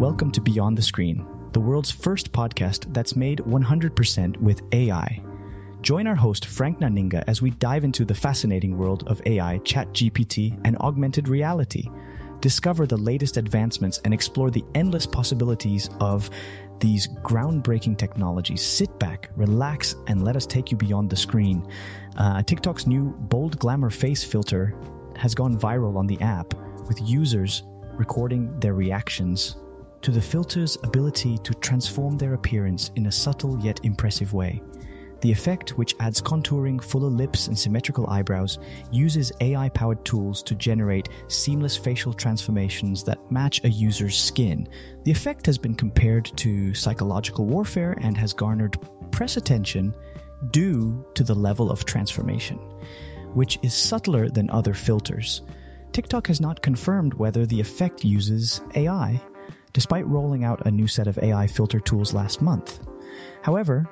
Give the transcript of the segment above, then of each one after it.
Welcome to Beyond the Screen, the world's first podcast that's made 100% with AI. Join our host Frank Nanninga as we dive into the fascinating world of AI, ChatGPT, and augmented reality. Discover the latest advancements and explore the endless possibilities of these groundbreaking technologies. Sit back, relax, and let us take you beyond the screen. Uh, TikTok's new bold glamour face filter has gone viral on the app, with users recording their reactions to the filter's ability to transform their appearance in a subtle yet impressive way. The effect, which adds contouring, fuller lips, and symmetrical eyebrows, uses AI powered tools to generate seamless facial transformations that match a user's skin. The effect has been compared to psychological warfare and has garnered press attention due to the level of transformation, which is subtler than other filters. TikTok has not confirmed whether the effect uses AI, despite rolling out a new set of AI filter tools last month. However,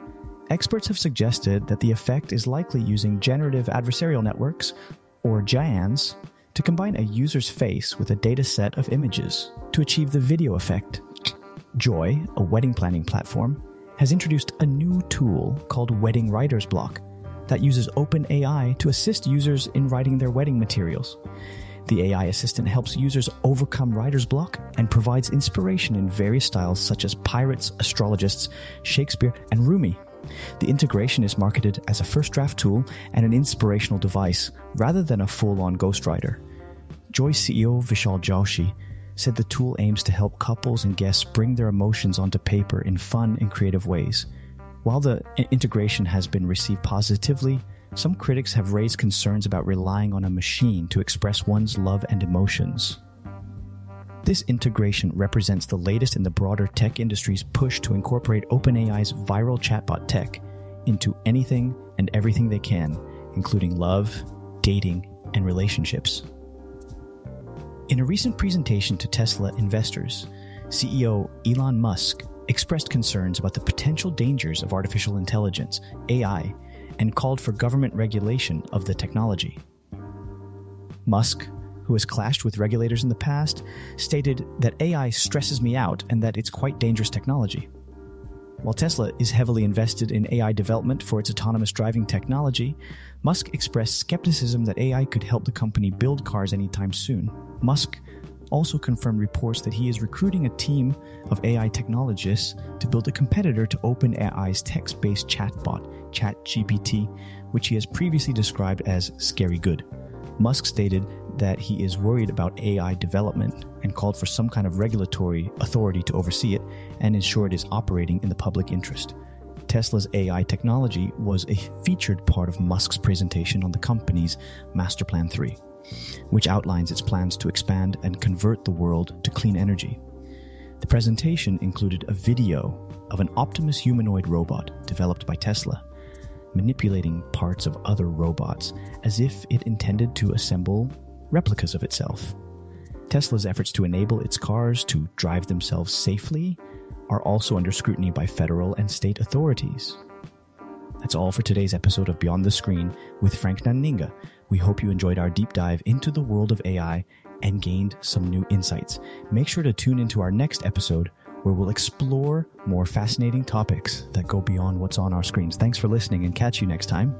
experts have suggested that the effect is likely using generative adversarial networks, or GANs, to combine a user's face with a data set of images to achieve the video effect. Joy, a wedding planning platform, has introduced a new tool called Wedding Writer's Block that uses OpenAI to assist users in writing their wedding materials. The AI assistant helps users overcome writer's block and provides inspiration in various styles such as pirates, astrologists, Shakespeare, and Rumi. The integration is marketed as a first draft tool and an inspirational device rather than a full on ghostwriter. Joy CEO Vishal Joshi said the tool aims to help couples and guests bring their emotions onto paper in fun and creative ways. While the integration has been received positively, some critics have raised concerns about relying on a machine to express one's love and emotions. This integration represents the latest in the broader tech industry's push to incorporate OpenAI's viral chatbot tech into anything and everything they can, including love, dating, and relationships. In a recent presentation to Tesla investors, CEO Elon Musk expressed concerns about the potential dangers of artificial intelligence, AI, and called for government regulation of the technology. Musk, who has clashed with regulators in the past, stated that AI stresses me out and that it's quite dangerous technology. While Tesla is heavily invested in AI development for its autonomous driving technology, Musk expressed skepticism that AI could help the company build cars anytime soon. Musk also confirmed reports that he is recruiting a team of AI technologists to build a competitor to OpenAI's text based chatbot, ChatGPT, which he has previously described as scary good. Musk stated that he is worried about AI development and called for some kind of regulatory authority to oversee it and ensure it is operating in the public interest. Tesla's AI technology was a featured part of Musk's presentation on the company's Master Plan 3 which outlines its plans to expand and convert the world to clean energy. The presentation included a video of an Optimus humanoid robot developed by Tesla, manipulating parts of other robots as if it intended to assemble replicas of itself. Tesla's efforts to enable its cars to drive themselves safely are also under scrutiny by federal and state authorities. That's all for today's episode of Beyond the Screen with Frank Nanninga, we hope you enjoyed our deep dive into the world of AI and gained some new insights. Make sure to tune into our next episode where we'll explore more fascinating topics that go beyond what's on our screens. Thanks for listening and catch you next time.